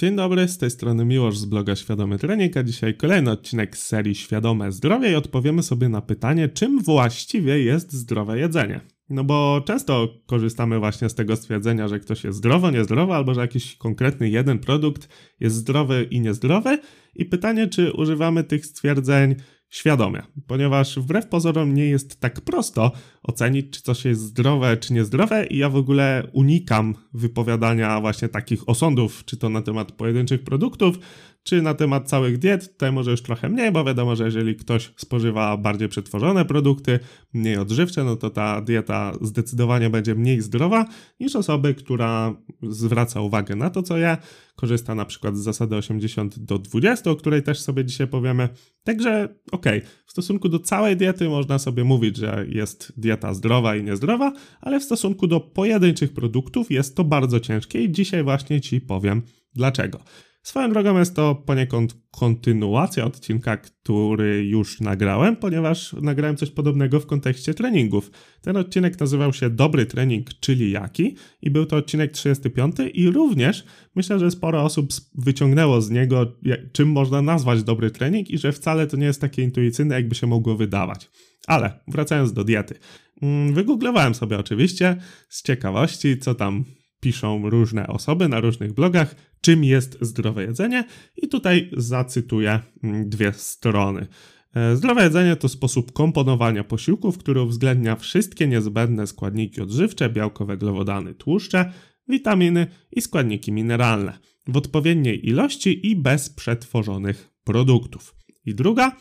Dzień dobry, z tej strony Miłosz z bloga Świadomy Trening, a dzisiaj kolejny odcinek z serii Świadome Zdrowie i odpowiemy sobie na pytanie, czym właściwie jest zdrowe jedzenie. No bo często korzystamy właśnie z tego stwierdzenia, że ktoś jest zdrowo, niezdrowy, albo że jakiś konkretny jeden produkt jest zdrowy i niezdrowy i pytanie, czy używamy tych stwierdzeń świadomie, ponieważ wbrew pozorom nie jest tak prosto ocenić, czy coś jest zdrowe, czy niezdrowe, i ja w ogóle unikam wypowiadania właśnie takich osądów, czy to na temat pojedynczych produktów, czy na temat całych diet. Tutaj może już trochę mniej, bo wiadomo, że jeżeli ktoś spożywa bardziej przetworzone produkty, mniej odżywcze, no to ta dieta zdecydowanie będzie mniej zdrowa niż osoby, która zwraca uwagę na to, co je, korzysta na przykład z zasady 80 do 20, o której też sobie dzisiaj powiemy. Także okej, okay, w stosunku do całej diety można sobie mówić, że jest dieta zdrowa i niezdrowa, ale w stosunku do pojedynczych produktów jest to bardzo ciężkie i dzisiaj właśnie Ci powiem dlaczego. Swoją drogą jest to poniekąd kontynuacja odcinka, który już nagrałem, ponieważ nagrałem coś podobnego w kontekście treningów. Ten odcinek nazywał się Dobry trening, czyli jaki? I był to odcinek 35 i również myślę, że sporo osób wyciągnęło z niego, czym można nazwać dobry trening i że wcale to nie jest takie intuicyjne, jakby się mogło wydawać. Ale wracając do diety. Mm, wygooglowałem sobie oczywiście z ciekawości, co tam piszą różne osoby na różnych blogach, czym jest zdrowe jedzenie, i tutaj zacytuję mm, dwie strony. E, zdrowe jedzenie to sposób komponowania posiłków, który uwzględnia wszystkie niezbędne składniki odżywcze, białko, węglowodany, tłuszcze, witaminy i składniki mineralne w odpowiedniej ilości i bez przetworzonych produktów. I druga,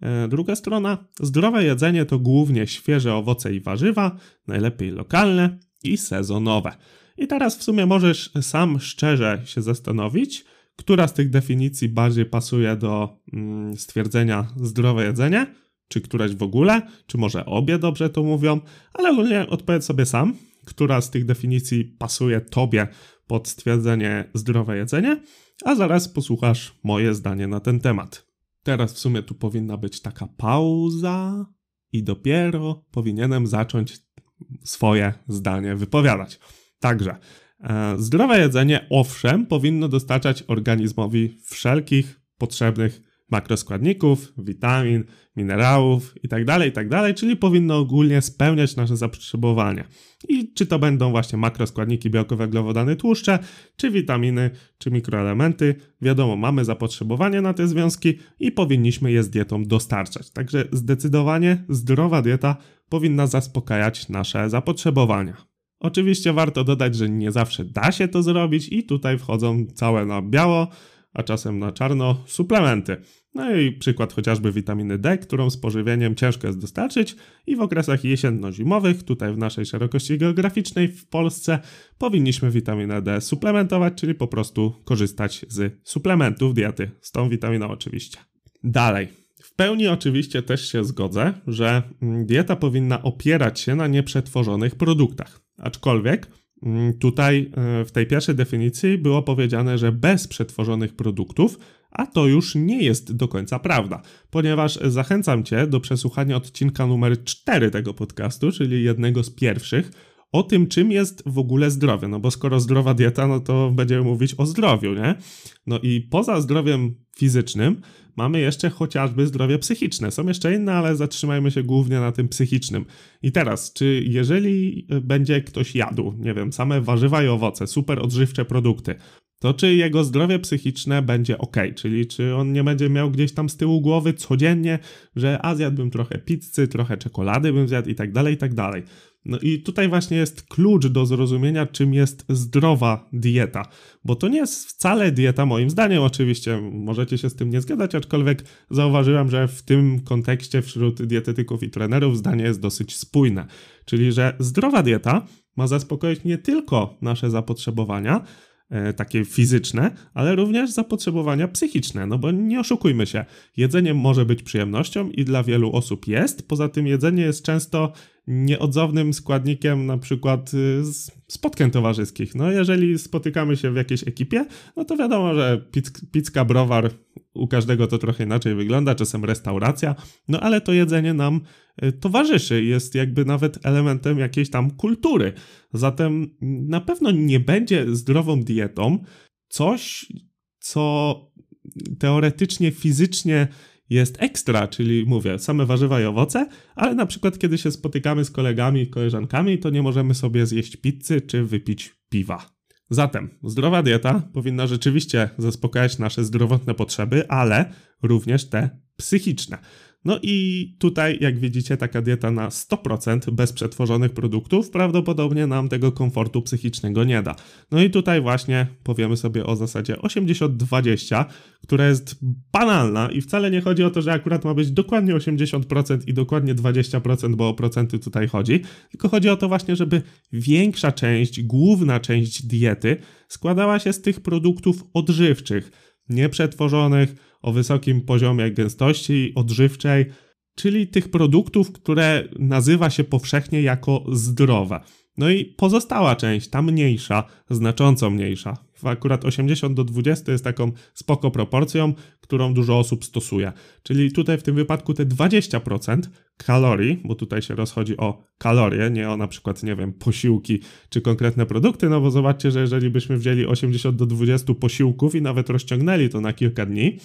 e, druga strona, zdrowe jedzenie to głównie świeże owoce i warzywa, najlepiej lokalne i sezonowe. I teraz w sumie możesz sam szczerze się zastanowić, która z tych definicji bardziej pasuje do mm, stwierdzenia zdrowe jedzenie, czy któraś w ogóle, czy może obie dobrze to mówią, ale ogólnie odpowiedz sobie sam, która z tych definicji pasuje tobie pod stwierdzenie zdrowe jedzenie, a zaraz posłuchasz moje zdanie na ten temat. Teraz w sumie tu powinna być taka pauza i dopiero powinienem zacząć swoje zdanie wypowiadać. Także e, zdrowe jedzenie, owszem, powinno dostarczać organizmowi wszelkich potrzebnych makroskładników, witamin, minerałów itd., tak itd., tak czyli powinno ogólnie spełniać nasze zapotrzebowania. I czy to będą właśnie makroskładniki białko, węglowodany, tłuszcze, czy witaminy, czy mikroelementy, wiadomo, mamy zapotrzebowanie na te związki i powinniśmy je z dietą dostarczać. Także zdecydowanie zdrowa dieta powinna zaspokajać nasze zapotrzebowania. Oczywiście warto dodać, że nie zawsze da się to zrobić i tutaj wchodzą całe na biało, a czasem na czarno suplementy. No i przykład chociażby witaminy D, którą z pożywieniem ciężko jest dostarczyć i w okresach jesienno-zimowych, tutaj w naszej szerokości geograficznej w Polsce, powinniśmy witaminę D suplementować, czyli po prostu korzystać z suplementów diety, z tą witaminą oczywiście. Dalej. W pełni oczywiście też się zgodzę, że dieta powinna opierać się na nieprzetworzonych produktach. Aczkolwiek mm, tutaj e, w tej pierwszej definicji było powiedziane, że bez przetworzonych produktów, a to już nie jest do końca prawda, ponieważ zachęcam Cię do przesłuchania odcinka numer 4 tego podcastu, czyli jednego z pierwszych, o tym, czym jest w ogóle zdrowie. No bo skoro zdrowa dieta, no to będziemy mówić o zdrowiu, nie? No i poza zdrowiem fizycznym mamy jeszcze chociażby zdrowie psychiczne. Są jeszcze inne, ale zatrzymajmy się głównie na tym psychicznym. I teraz, czy jeżeli będzie ktoś jadł, nie wiem, same warzywa i owoce, super odżywcze produkty, to czy jego zdrowie psychiczne będzie ok, czyli czy on nie będzie miał gdzieś tam z tyłu głowy codziennie, że a zjadłbym trochę pizzy, trochę czekolady bym zjadł i tak dalej, i tak dalej. No i tutaj właśnie jest klucz do zrozumienia, czym jest zdrowa dieta, bo to nie jest wcale dieta, moim zdaniem, oczywiście możecie się z tym nie zgadzać, aczkolwiek zauważyłem, że w tym kontekście wśród dietetyków i trenerów zdanie jest dosyć spójne, czyli że zdrowa dieta ma zaspokoić nie tylko nasze zapotrzebowania, E, takie fizyczne, ale również zapotrzebowania psychiczne, no bo nie oszukujmy się, jedzenie może być przyjemnością i dla wielu osób jest, poza tym jedzenie jest często nieodzownym składnikiem na przykład y, spotkań towarzyskich. No jeżeli spotykamy się w jakiejś ekipie, no to wiadomo, że pizka, browar u każdego to trochę inaczej wygląda, czasem restauracja, no ale to jedzenie nam y, towarzyszy, jest jakby nawet elementem jakiejś tam kultury. Zatem na pewno nie będzie zdrową dietą coś, co teoretycznie, fizycznie jest ekstra, czyli mówię, same warzywa i owoce, ale na przykład kiedy się spotykamy z kolegami koleżankami, to nie możemy sobie zjeść pizzy czy wypić piwa. Zatem zdrowa dieta powinna rzeczywiście zaspokajać nasze zdrowotne potrzeby, ale również te psychiczne. No i tutaj, jak widzicie, taka dieta na 100% bez przetworzonych produktów prawdopodobnie nam tego komfortu psychicznego nie da. No i tutaj właśnie powiemy sobie o zasadzie 80-20, która jest banalna i wcale nie chodzi o to, że akurat ma być dokładnie 80% i dokładnie 20%, bo o procenty tutaj chodzi, tylko chodzi o to właśnie, żeby większa część, główna część diety składała się z tych produktów odżywczych, nieprzetworzonych, o wysokim poziomie gęstości odżywczej, czyli tych produktów, które nazywa się powszechnie jako zdrowe. No i pozostała część, ta mniejsza, znacząco mniejsza, akurat 80 do 20 jest taką spoko proporcją, którą dużo osób stosuje. Czyli tutaj w tym wypadku te 20% kalorii, bo tutaj się rozchodzi o kalorie, nie o na przykład, nie wiem, posiłki czy konkretne produkty, no bo zobaczcie, że jeżeli byśmy wzięli 80 do 20 posiłków i nawet rozciągnęli to na kilka dni,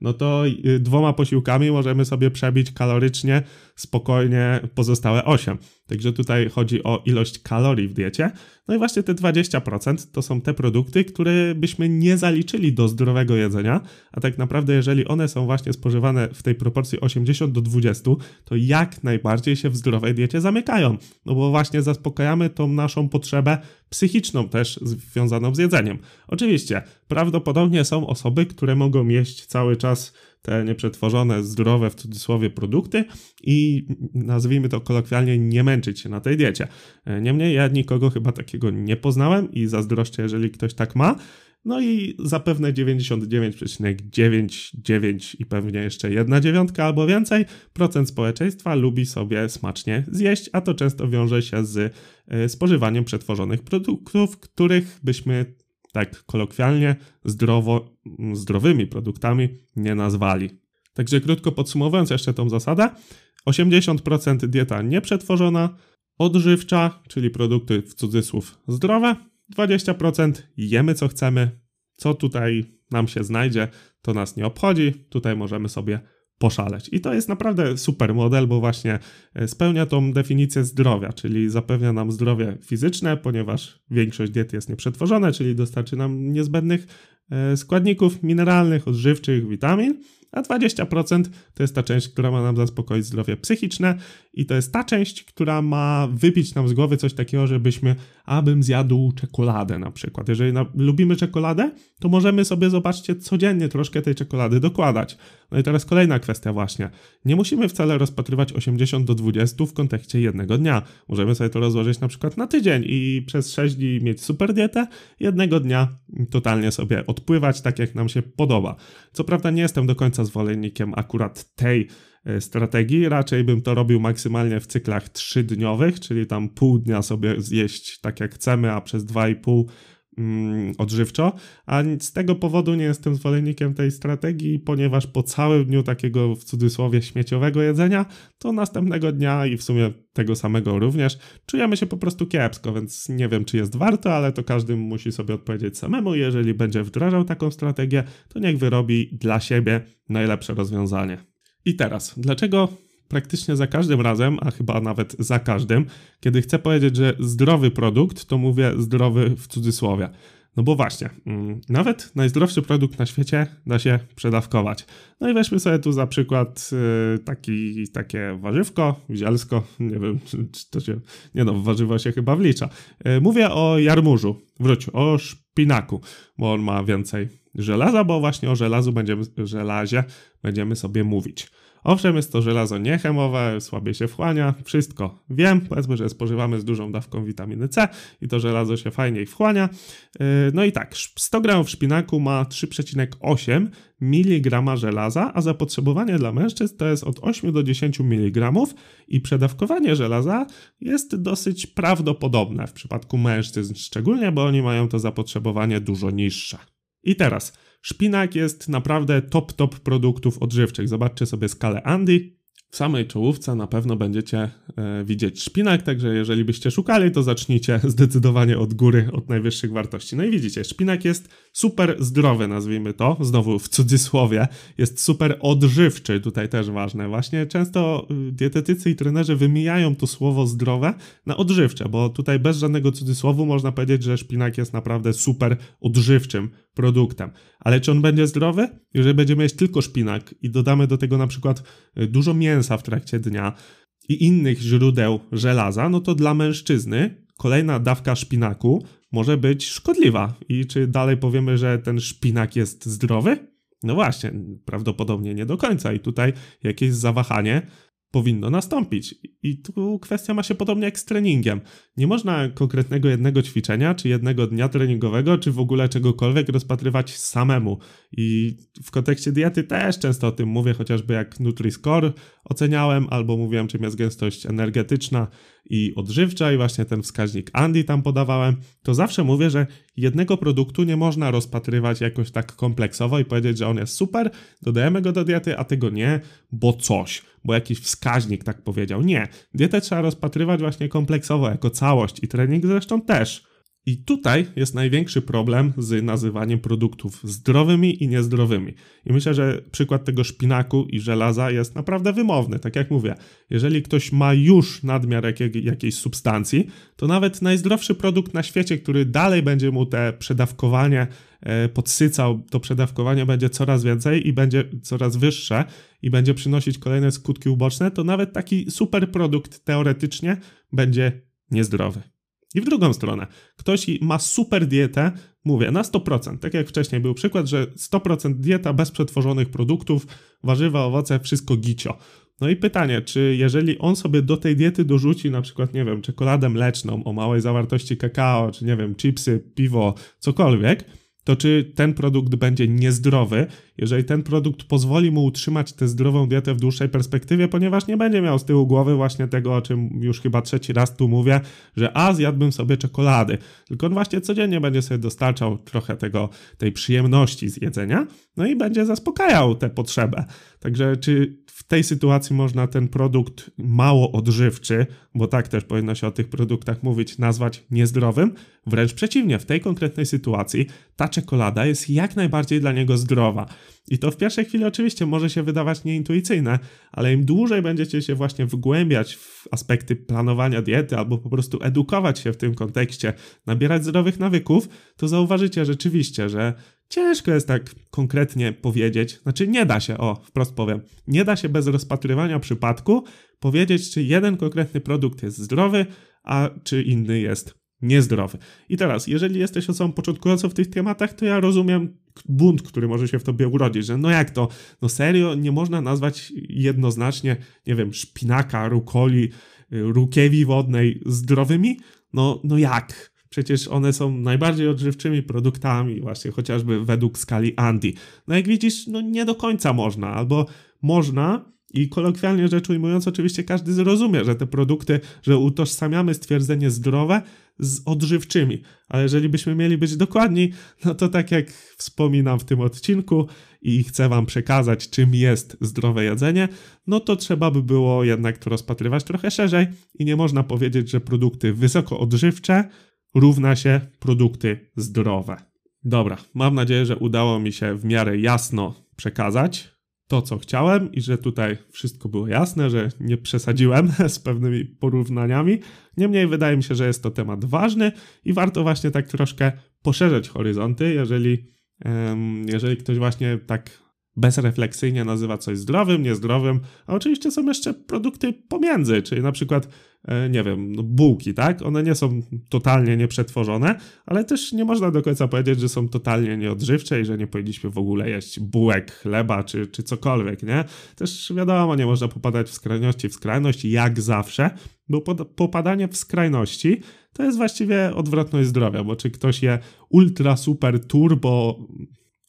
no to y, dwoma posiłkami możemy sobie przebić kalorycznie spokojnie pozostałe 8. Także tutaj chodzi o ilość kalorii w diecie. No i właśnie te 20% to są te produkty, które byśmy nie zaliczyli do zdrowego jedzenia, a tak naprawdę jeżeli one są właśnie spożywane w tej proporcji 80 do 20, to jak najbardziej się w zdrowej diecie zamykają. No bo właśnie zaspokajamy tą naszą potrzebę psychiczną też związaną z jedzeniem. Oczywiście, prawdopodobnie są osoby, które mogą jeść cały czas te nieprzetworzone, zdrowe w cudzysłowie produkty i nazwijmy to kolokwialnie nie męczyć się na tej diecie. E, niemniej ja nikogo chyba takiego nie poznałem i zazdroszczę, jeżeli ktoś tak ma. No i zapewne 99,99 i pewnie jeszcze jedna dziewiątka albo więcej procent społeczeństwa lubi sobie smacznie zjeść, a to często wiąże się z e, spożywaniem przetworzonych produktów, których byśmy tak kolokwialnie zdrowo, zdrowymi produktami nie nazwali. Także krótko podsumowując jeszcze tą zasadę, 80% dieta nieprzetworzona, odżywcza, czyli produkty w cudzysłów zdrowe, 20% jemy co chcemy, co tutaj nam się znajdzie, to nas nie obchodzi, tutaj możemy sobie poszaleć. I to jest naprawdę super model, bo właśnie e, spełnia tą definicję zdrowia, czyli zapewnia nam zdrowie fizyczne, ponieważ większość diety jest nieprzetworzona, czyli dostarczy nam niezbędnych e, składników mineralnych, odżywczych, witamin a 20% to jest ta część, która ma nam zaspokoić zdrowie psychiczne i to jest ta część, która ma wybić nam z głowy coś takiego, żebyśmy, abym zjadł czekoladę na przykład. Jeżeli na, lubimy czekoladę, to możemy sobie, zobaczcie, codziennie troszkę tej czekolady dokładać. No i teraz kolejna kwestia właśnie. Nie musimy wcale rozpatrywać 80 do 20 w kontekście jednego dnia. Możemy sobie to rozłożyć na przykład na tydzień i przez 6 dni mieć super dietę, jednego dnia totalnie sobie odpływać tak, jak nam się podoba. Co prawda nie jestem do końca zwolennikiem akurat tej e, strategii. Raczej bym to robił maksymalnie w cyklach trzydniowych, czyli tam pół dnia sobie zjeść tak jak chcemy, a przez dwa i pół odżywczo, a z tego powodu nie jestem zwolennikiem tej strategii, ponieważ po całym dniu takiego w cudzysłowie śmieciowego jedzenia, to następnego dnia i w sumie tego samego również czujemy się po prostu kiepsko, więc nie wiem czy jest warto, ale to każdy musi sobie odpowiedzieć samemu. Jeżeli będzie wdrażał taką strategię, to niech wyrobi dla siebie najlepsze rozwiązanie. I teraz, dlaczego praktycznie za każdym razem, a chyba nawet za każdym, kiedy chcę powiedzieć, że zdrowy produkt, to mówię zdrowy w cudzysłowie. No bo właśnie, mm, nawet najzdrowszy produkt na świecie da się przedawkować. No i weźmy sobie tu za przykład y, taki, takie warzywko, zielsko, nie wiem, czy to się, nie no, warzywo się chyba wlicza. Y, mówię o jarmużu, wróć, o szpinaku, bo on ma więcej żelaza, bo właśnie o żelazu będziemy, żelazie będziemy sobie mówić. Owszem, jest to żelazo niechemowe, słabiej się wchłania, wszystko wiem. Powiedzmy, że spożywamy z dużą dawką witaminy C i to żelazo się fajniej wchłania. Yy, no i tak, 100 g szpinaku ma 3,8 mg żelaza, a zapotrzebowanie dla mężczyzn to jest od 8 do 10 mg i przedawkowanie żelaza jest dosyć prawdopodobne w przypadku mężczyzn szczególnie, bo oni mają to zapotrzebowanie dużo niższe. I teraz Szpinak jest naprawdę top, top produktów odżywczych. Zobaczcie sobie skalę Andy. w samej czołówce na pewno będziecie e, widzieć szpinak, także jeżeli byście szukali, to zacznijcie zdecydowanie od góry, od najwyższych wartości. No i widzicie, szpinak jest super zdrowy, nazwijmy to, znowu w cudzysłowie, jest super odżywczy, tutaj też ważne. Właśnie często y, dietetycy i trenerzy wymijają to słowo zdrowe na odżywcze, bo tutaj bez żadnego cudzysłowu można powiedzieć, że szpinak jest naprawdę super odżywczym produktem. Ale czy on będzie zdrowy? Jeżeli będziemy jeść tylko szpinak i dodamy do tego na przykład y, dużo mięsa w trakcie dnia i innych źródeł żelaza, no to dla mężczyzny kolejna dawka szpinaku może być szkodliwa. I czy dalej powiemy, że ten szpinak jest zdrowy? No właśnie, prawdopodobnie nie do końca. I tutaj jakieś zawahanie powinno nastąpić. I tu kwestia ma się podobnie jak z treningiem. Nie można konkretnego jednego ćwiczenia, czy jednego dnia treningowego, czy w ogóle czegokolwiek rozpatrywać samemu. I w kontekście diety też często o tym mówię, chociażby jak Nutri-Score oceniałem, albo mówiłem, czym jest gęstość energetyczna i odżywcza, i właśnie ten wskaźnik Andy tam podawałem. To zawsze mówię, że jednego produktu nie można rozpatrywać jakoś tak kompleksowo i powiedzieć, że on jest super, dodajemy go do diety, a tego nie, bo coś bo jakiś wskaźnik tak powiedział. Nie. Dietę trzeba rozpatrywać właśnie kompleksowo, jako całość i trening zresztą też. I tutaj jest największy problem z nazywaniem produktów zdrowymi i niezdrowymi. I myślę, że przykład tego szpinaku i żelaza jest naprawdę wymowny. Tak jak mówię, jeżeli ktoś ma już nadmiar jakiej, jakiejś substancji, to nawet najzdrowszy produkt na świecie, który dalej będzie mu te przedawkowanie e, podsycał, to przedawkowanie będzie coraz więcej i będzie coraz wyższe i będzie przynosić kolejne skutki uboczne, to nawet taki super produkt teoretycznie będzie niezdrowy. I w drugą stronę, ktoś ma super dietę, mówię, na 100%, tak jak wcześniej był przykład, że 100% dieta bez przetworzonych produktów, warzywa, owoce, wszystko gicio. No i pytanie, czy jeżeli on sobie do tej diety dorzuci na przykład, nie wiem, czekoladę mleczną o małej zawartości kakao, czy nie wiem, chipsy, piwo, cokolwiek, to czy ten produkt będzie niezdrowy, jeżeli ten produkt pozwoli mu utrzymać tę zdrową dietę w dłuższej perspektywie, ponieważ nie będzie miał z tyłu głowy właśnie tego, o czym już chyba trzeci raz tu mówię, że a zjadłbym sobie czekolady, tylko on właśnie codziennie będzie sobie dostarczał trochę tego, tej przyjemności z jedzenia, no i będzie zaspokajał tę potrzebę. Także czy w tej sytuacji można ten produkt mało odżywczy, bo tak też powinno się o tych produktach mówić, nazwać niezdrowym? Wręcz przeciwnie, w tej konkretnej sytuacji ta czekolada jest jak najbardziej dla niego zdrowa. I to w pierwszej chwili oczywiście może się wydawać nieintuicyjne, ale im dłużej będziecie się właśnie wgłębiać w aspekty planowania diety albo po prostu edukować się w tym kontekście, nabierać zdrowych nawyków, to zauważycie rzeczywiście, że ciężko jest tak konkretnie powiedzieć, znaczy nie da się, o, wprost powiem, nie da się bez rozpatrywania przypadku powiedzieć, czy jeden konkretny produkt jest zdrowy, a czy inny jest niezdrowy. I teraz, jeżeli jesteś osobą początkującą w tych tematach, to ja rozumiem bunt, który może się w tobie urodzić, że no jak to, no serio, nie można nazwać jednoznacznie, nie wiem, szpinaka, rukoli, y, rukiewi wodnej zdrowymi? No, no jak? Przecież one są najbardziej odżywczymi produktami, właśnie chociażby według skali Andy. No jak widzisz, no nie do końca można, albo można, i kolokwialnie rzecz ujmując, oczywiście każdy zrozumie, że te produkty, że utożsamiamy stwierdzenie zdrowe z odżywczymi. Ale jeżeli byśmy mieli być dokładni, no to tak jak wspominam w tym odcinku i chcę Wam przekazać, czym jest zdrowe jedzenie, no to trzeba by było jednak to rozpatrywać trochę szerzej i nie można powiedzieć, że produkty wysoko odżywcze równa się produkty zdrowe. Dobra, mam nadzieję, że udało mi się w miarę jasno przekazać to, co chciałem i że tutaj wszystko było jasne, że nie przesadziłem z pewnymi porównaniami. Niemniej wydaje mi się, że jest to temat ważny i warto właśnie tak troszkę poszerzać horyzonty, jeżeli, jeżeli ktoś właśnie tak bezrefleksyjnie nazywa coś zdrowym, niezdrowym, a oczywiście są jeszcze produkty pomiędzy, czyli na przykład, e, nie wiem, no bułki, tak? One nie są totalnie nieprzetworzone, ale też nie można do końca powiedzieć, że są totalnie nieodżywcze i że nie powinniśmy w ogóle jeść bułek, chleba czy, czy cokolwiek, nie? Też wiadomo, nie można popadać w skrajności w skrajność, jak zawsze, bo popadanie w skrajności to jest właściwie odwrotność zdrowia, bo czy ktoś je ultra super turbo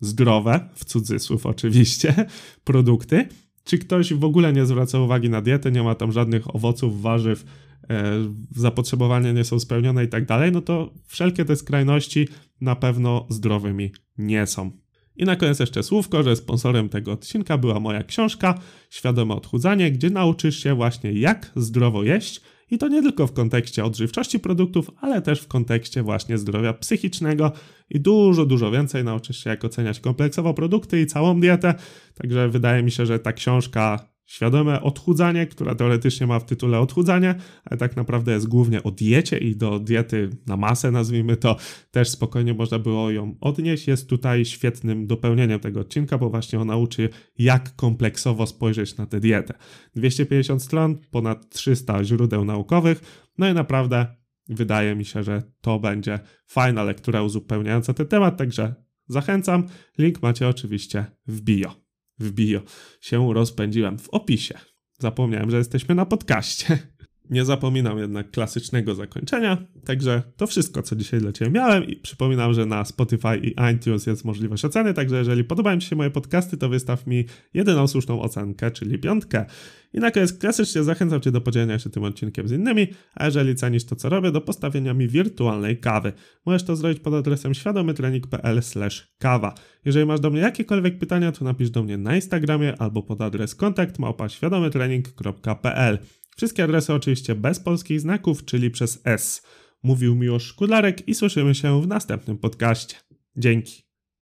zdrowe, w cudzysłów oczywiście, produkty, czy ktoś w ogóle nie zwraca uwagi na dietę, nie ma tam żadnych owoców, warzyw, e, zapotrzebowania nie są spełnione i tak dalej, no to wszelkie te skrajności na pewno zdrowymi nie są. I na koniec jeszcze słówko, że sponsorem tego odcinka była moja książka Świadome Odchudzanie, gdzie nauczysz się właśnie jak zdrowo jeść i to nie tylko w kontekście odżywczości produktów, ale też w kontekście właśnie zdrowia psychicznego i dużo, dużo więcej nauczysz się jak oceniać kompleksowo produkty i całą dietę. Także wydaje mi się, że ta książka Świadome odchudzanie, która teoretycznie ma w tytule odchudzanie, ale tak naprawdę jest głównie o diecie i do diety na masę, nazwijmy to, też spokojnie można było ją odnieść. Jest tutaj świetnym dopełnieniem tego odcinka, bo właśnie on nauczy, jak kompleksowo spojrzeć na tę dietę. 250 stron, ponad 300 źródeł naukowych, no i naprawdę wydaje mi się, że to będzie fajna lektura uzupełniająca ten temat, także zachęcam. Link macie oczywiście w bio w bio się rozpędziłem w opisie. Zapomniałem, że jesteśmy na podcaście. Nie zapominam jednak klasycznego zakończenia, także to wszystko, co dzisiaj dla Ciebie miałem i przypominam, że na Spotify i iTunes jest możliwość oceny, także jeżeli podobają Ci się moje podcasty, to wystaw mi jedyną słuszną ocenkę, czyli piątkę. I na koniec klasycznie zachęcam Cię do podzielenia się tym odcinkiem z innymi, a jeżeli cenisz to, co robię, do postawienia mi wirtualnej kawy. Możesz to zrobić pod adresem świadomytrening.pl kawa. Jeżeli masz do mnie jakiekolwiek pytania, to napisz do mnie na Instagramie albo pod adres kontakt małpa świadomytrening.pl. Wszystkie adresy oczywiście bez polskich znaków, czyli przez S. Mówił Miłosz Kudlarek i słyszymy się w następnym podcaście. Dzięki.